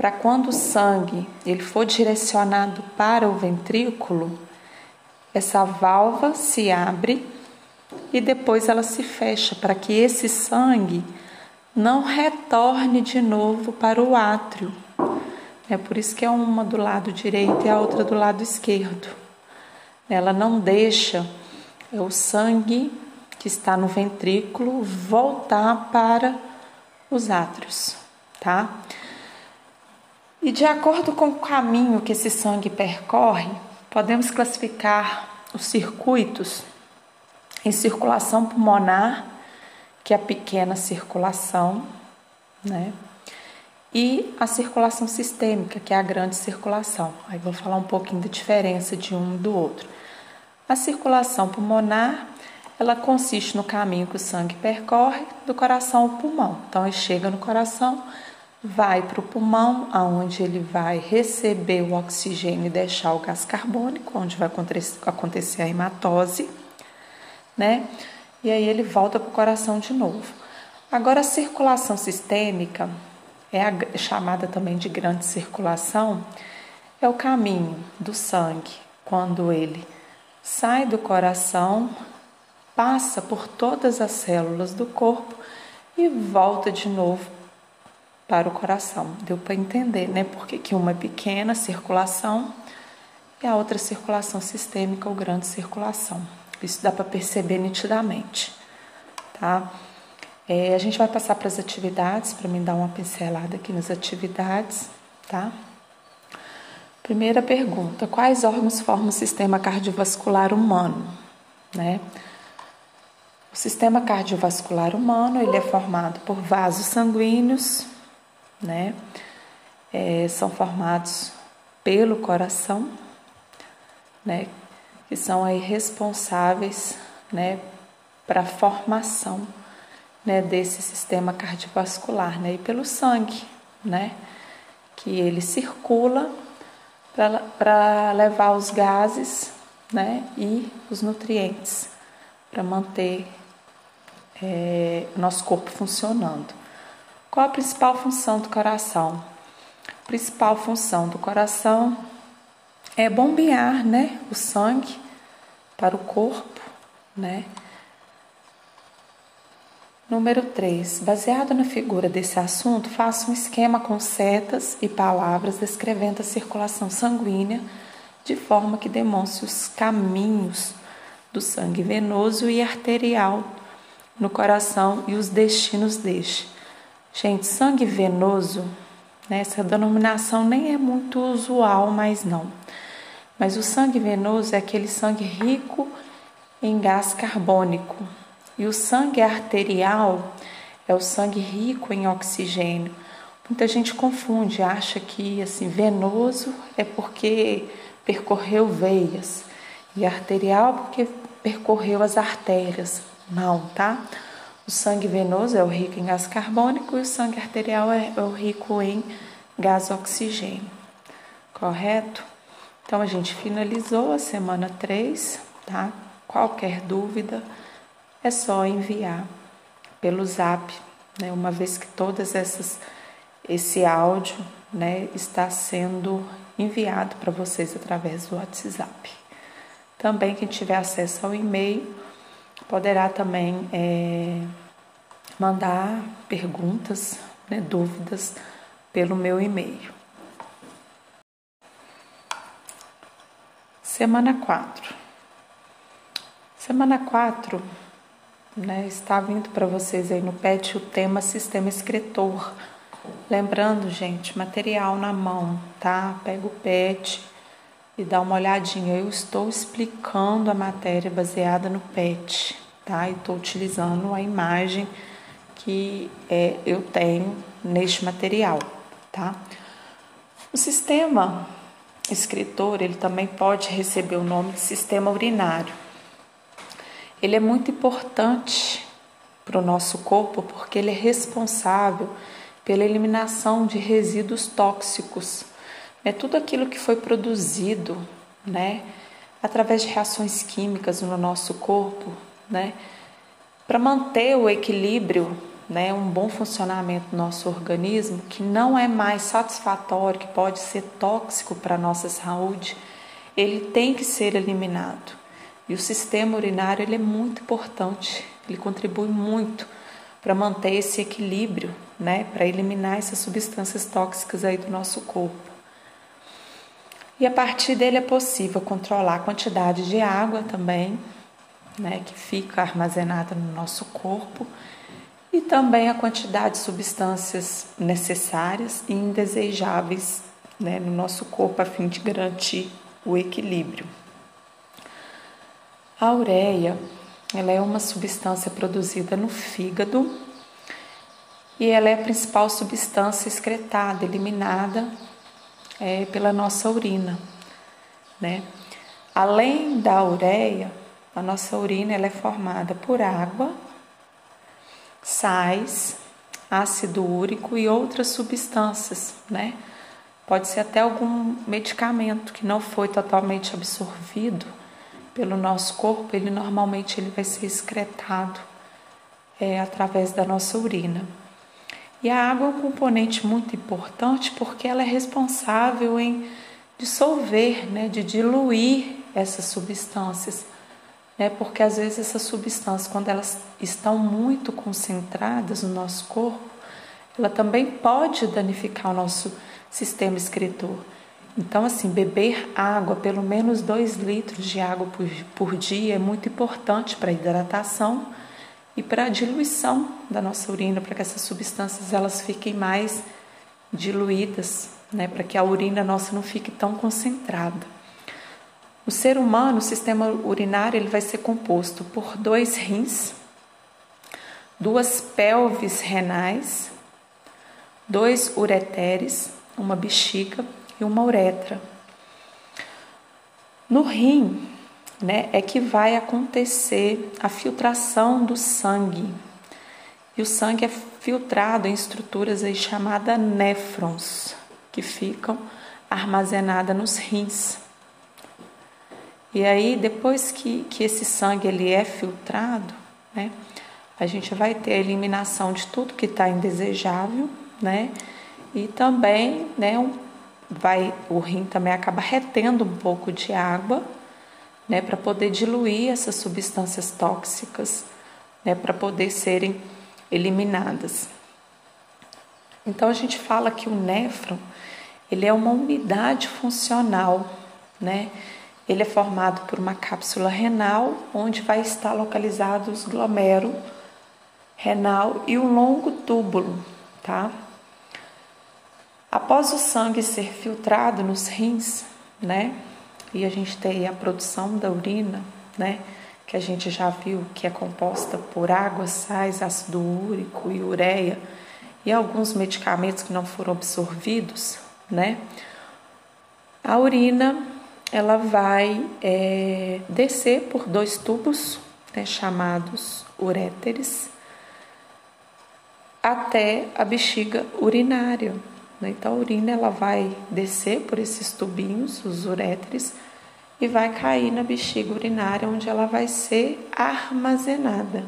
Para quando o sangue ele for direcionado para o ventrículo, essa válvula se abre e depois ela se fecha para que esse sangue não retorne de novo para o átrio. É por isso que é uma do lado direito e a outra do lado esquerdo. ela não deixa o sangue que está no ventrículo voltar para os átrios, tá? E de acordo com o caminho que esse sangue percorre, podemos classificar os circuitos em circulação pulmonar, que é a pequena circulação, né? E a circulação sistêmica, que é a grande circulação. Aí vou falar um pouquinho da diferença de um do outro. A circulação pulmonar, ela consiste no caminho que o sangue percorre do coração ao pulmão. Então, ele chega no coração, vai para o pulmão, aonde ele vai receber o oxigênio e deixar o gás carbônico, onde vai acontecer a hematose, né? E aí ele volta para o coração de novo. Agora, a circulação sistêmica, é a, chamada também de grande circulação, é o caminho do sangue quando ele sai do coração, passa por todas as células do corpo e volta de novo para o coração. Deu para entender, né? Porque que uma é pequena circulação e a outra circulação sistêmica ou grande circulação. Isso dá para perceber nitidamente, tá? É, a gente vai passar para as atividades, para me dar uma pincelada aqui nas atividades, tá? Primeira pergunta: quais órgãos formam o sistema cardiovascular humano? Né? O sistema cardiovascular humano ele é formado por vasos sanguíneos, né? É, são formados pelo coração, né? Que são aí responsáveis, né? Para a formação, né? Desse sistema cardiovascular, né? E pelo sangue, né? Que ele circula para levar os gases né, e os nutrientes para manter é, nosso corpo funcionando. Qual a principal função do coração? A principal função do coração é bombear né, o sangue para o corpo, né? Número 3. Baseado na figura desse assunto, faça um esquema com setas e palavras descrevendo a circulação sanguínea de forma que demonstre os caminhos do sangue venoso e arterial no coração e os destinos deste. Gente, sangue venoso, né, essa denominação nem é muito usual, mas não. Mas o sangue venoso é aquele sangue rico em gás carbônico, e o sangue arterial é o sangue rico em oxigênio. Muita gente confunde, acha que assim venoso é porque percorreu veias e arterial porque percorreu as artérias. Não, tá? O sangue venoso é o rico em gás carbônico e o sangue arterial é o rico em gás oxigênio. Correto? Então a gente finalizou a semana 3, tá? Qualquer dúvida, é só enviar pelo zap, né, uma vez que todas essas esse áudio né, está sendo enviado para vocês através do WhatsApp. Também quem tiver acesso ao e-mail poderá também é, mandar perguntas, né, dúvidas pelo meu e-mail. Semana 4. Semana 4 né, está vindo para vocês aí no PET o tema sistema escritor. Lembrando, gente, material na mão, tá? Pega o PET e dá uma olhadinha. Eu estou explicando a matéria baseada no PET, tá? E estou utilizando a imagem que é, eu tenho neste material, tá? O sistema escritor, ele também pode receber o nome de sistema urinário ele é muito importante para o nosso corpo porque ele é responsável pela eliminação de resíduos tóxicos. É tudo aquilo que foi produzido, né, através de reações químicas no nosso corpo, né, para manter o equilíbrio, né, um bom funcionamento do nosso organismo, que não é mais satisfatório, que pode ser tóxico para a nossa saúde, ele tem que ser eliminado. E o sistema urinário ele é muito importante, ele contribui muito para manter esse equilíbrio, né, para eliminar essas substâncias tóxicas aí do nosso corpo. E a partir dele é possível controlar a quantidade de água também, né, que fica armazenada no nosso corpo, e também a quantidade de substâncias necessárias e indesejáveis né, no nosso corpo a fim de garantir o equilíbrio. A ureia ela é uma substância produzida no fígado e ela é a principal substância excretada, eliminada é, pela nossa urina, né? Além da ureia, a nossa urina ela é formada por água, sais, ácido úrico e outras substâncias, né? Pode ser até algum medicamento que não foi totalmente absorvido pelo nosso corpo, ele normalmente ele vai ser excretado é, através da nossa urina. E a água é um componente muito importante porque ela é responsável em dissolver, né, de diluir essas substâncias. Né, porque às vezes essas substâncias, quando elas estão muito concentradas no nosso corpo, ela também pode danificar o nosso sistema excretor. Então, assim, beber água, pelo menos 2 litros de água por, por dia, é muito importante para a hidratação e para a diluição da nossa urina, para que essas substâncias elas fiquem mais diluídas, né, para que a urina nossa não fique tão concentrada. O ser humano, o sistema urinário, ele vai ser composto por dois rins, duas pelves renais, dois ureteres, uma bexiga e uma uretra. No rim, né, é que vai acontecer a filtração do sangue. E o sangue é filtrado em estruturas aí chamadas néfrons, que ficam armazenadas nos rins. E aí, depois que, que esse sangue ele é filtrado, né, a gente vai ter a eliminação de tudo que está indesejável, né, e também né, um vai o rim também acaba retendo um pouco de água, né, para poder diluir essas substâncias tóxicas, né, para poder serem eliminadas. Então a gente fala que o néfron, ele é uma unidade funcional, né? Ele é formado por uma cápsula renal, onde vai estar localizado os glomero renal e um longo túbulo, tá? Após o sangue ser filtrado nos rins, né? E a gente tem a produção da urina, né? Que a gente já viu que é composta por água, sais, ácido úrico e ureia e alguns medicamentos que não foram absorvidos, né? A urina ela vai é, descer por dois tubos né, chamados uréteres até a bexiga urinária, né? Então a urina ela vai descer por esses tubinhos, os uréteres, e vai cair na bexiga urinária, onde ela vai ser armazenada.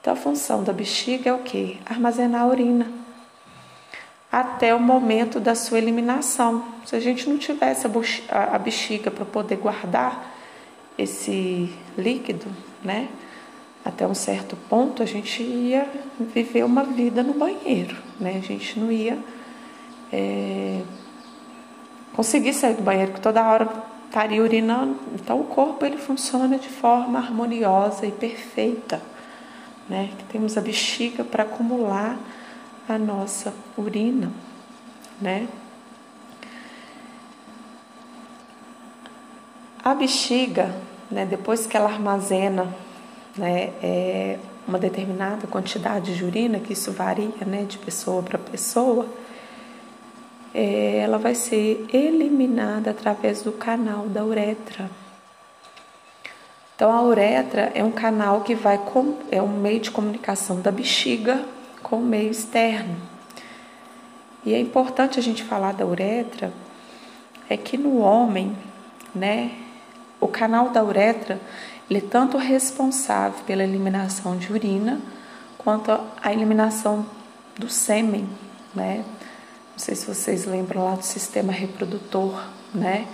Então a função da bexiga é o que? Armazenar a urina até o momento da sua eliminação. Se a gente não tivesse a bexiga para poder guardar esse líquido, né? Até um certo ponto a gente ia viver uma vida no banheiro, né? A gente não ia é, conseguir sair do banheiro, que toda hora estaria urinando. Então o corpo ele funciona de forma harmoniosa e perfeita, né? Que temos a bexiga para acumular a nossa urina, né? A bexiga, né, depois que ela armazena né, é uma determinada quantidade de urina, que isso varia né, de pessoa para pessoa, é, ela vai ser eliminada através do canal da uretra. Então a uretra é um canal que vai com, é um meio de comunicação da bexiga com o meio externo. E é importante a gente falar da uretra é que no homem, né, o canal da uretra ele é tanto responsável pela eliminação de urina quanto a eliminação do sêmen, né? Não sei se vocês lembram lá do sistema reprodutor, né?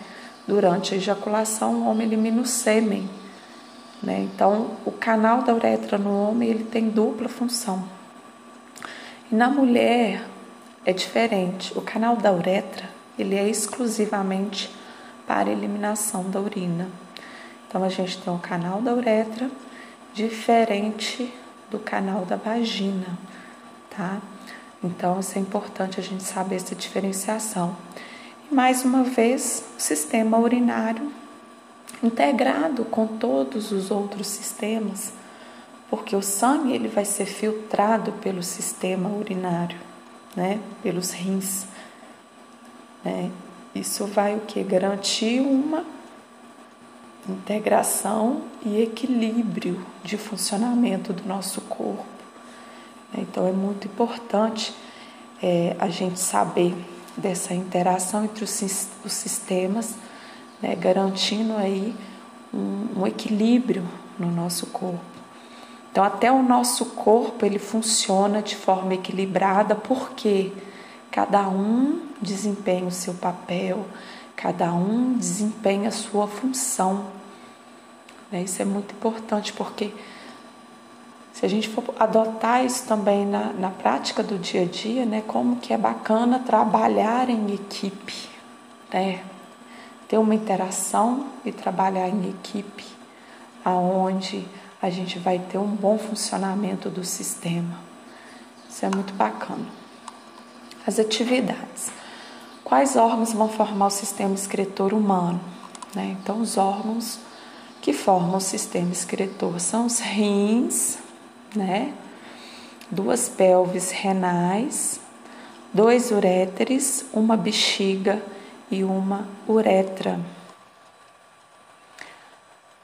Durante a ejaculação, o homem elimina o sêmen, né? Então, o canal da uretra no homem ele tem dupla função. Na mulher é diferente. O canal da uretra ele é exclusivamente para eliminação da urina. Então a gente tem o canal da uretra diferente do canal da vagina, tá? Então isso é importante a gente saber essa diferenciação. E mais uma vez, o sistema urinário integrado com todos os outros sistemas, porque o sangue ele vai ser filtrado pelo sistema urinário, né? Pelos rins, né? Isso vai o que garantir uma integração e equilíbrio de funcionamento do nosso corpo. Então é muito importante é, a gente saber dessa interação entre os, os sistemas, né, garantindo aí um, um equilíbrio no nosso corpo. Então até o nosso corpo ele funciona de forma equilibrada porque cada um desempenha o seu papel, cada um desempenha a sua função. Né? Isso é muito importante porque se a gente for adotar isso também na, na prática do dia a dia, né, como que é bacana trabalhar em equipe, né? ter uma interação e trabalhar em equipe, aonde a gente vai ter um bom funcionamento do sistema. Isso é muito bacana. As atividades. Quais órgãos vão formar o sistema excretor humano? Né? Então, os órgãos que formam o sistema excretor são os rins, né? Duas pelves renais, dois uréteres, uma bexiga e uma uretra.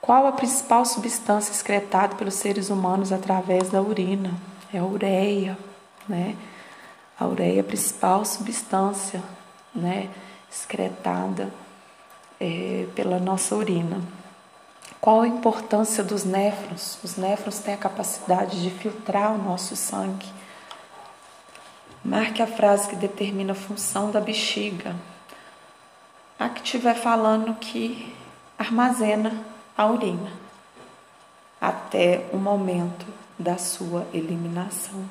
Qual a principal substância excretada pelos seres humanos através da urina? É a ureia, né? A ureia é a principal substância, né, excretada é, pela nossa urina. Qual a importância dos néfrons? Os néfrons têm a capacidade de filtrar o nosso sangue. Marque a frase que determina a função da bexiga. A que estiver falando que armazena a urina até o momento da sua eliminação.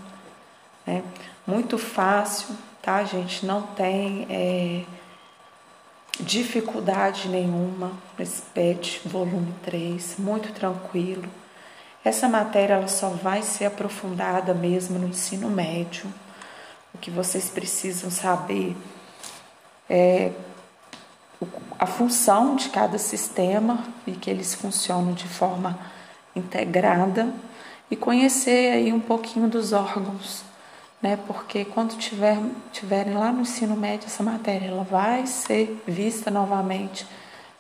É muito fácil, tá, gente? Não tem. É, dificuldade nenhuma nesse PET volume 3, muito tranquilo. Essa matéria ela só vai ser aprofundada mesmo no ensino médio. O que vocês precisam saber é a função de cada sistema e que eles funcionam de forma integrada e conhecer aí um pouquinho dos órgãos né? Porque quando tiver, tiverem lá no ensino médio essa matéria, ela vai ser vista novamente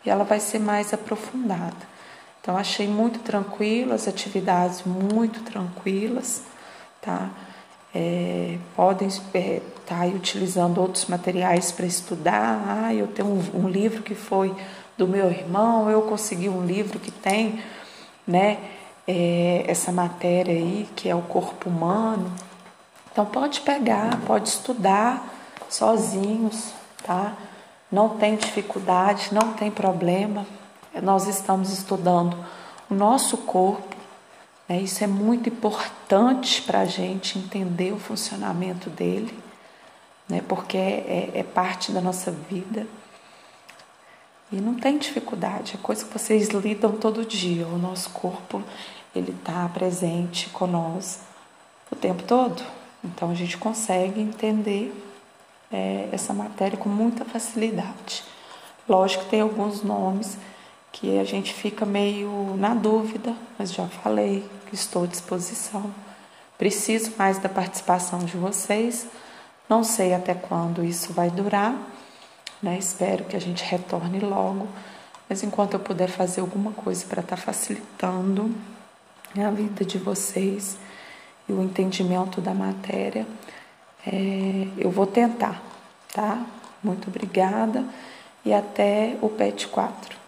e ela vai ser mais aprofundada. Então achei muito tranquilo, as atividades muito tranquilas, tá? É, podem estar é, tá utilizando outros materiais para estudar. Ah, eu tenho um, um, livro que foi do meu irmão, eu consegui um livro que tem, né? É, essa matéria aí que é o corpo humano. Então pode pegar, pode estudar sozinhos, tá? Não tem dificuldade, não tem problema. Nós estamos estudando o nosso corpo, né? Isso é muito importante para a gente entender o funcionamento dele, né? Porque é, é, é parte da nossa vida. E não tem dificuldade, é coisa que vocês lidam todo dia. O nosso corpo, ele está presente nós o tempo todo. Então a gente consegue entender é, essa matéria com muita facilidade. Lógico que tem alguns nomes que a gente fica meio na dúvida, mas já falei estou à disposição. Preciso mais da participação de vocês. Não sei até quando isso vai durar, né? Espero que a gente retorne logo. Mas enquanto eu puder fazer alguma coisa para estar tá facilitando a vida de vocês, e o entendimento da matéria, é, eu vou tentar, tá? Muito obrigada e até o PET 4.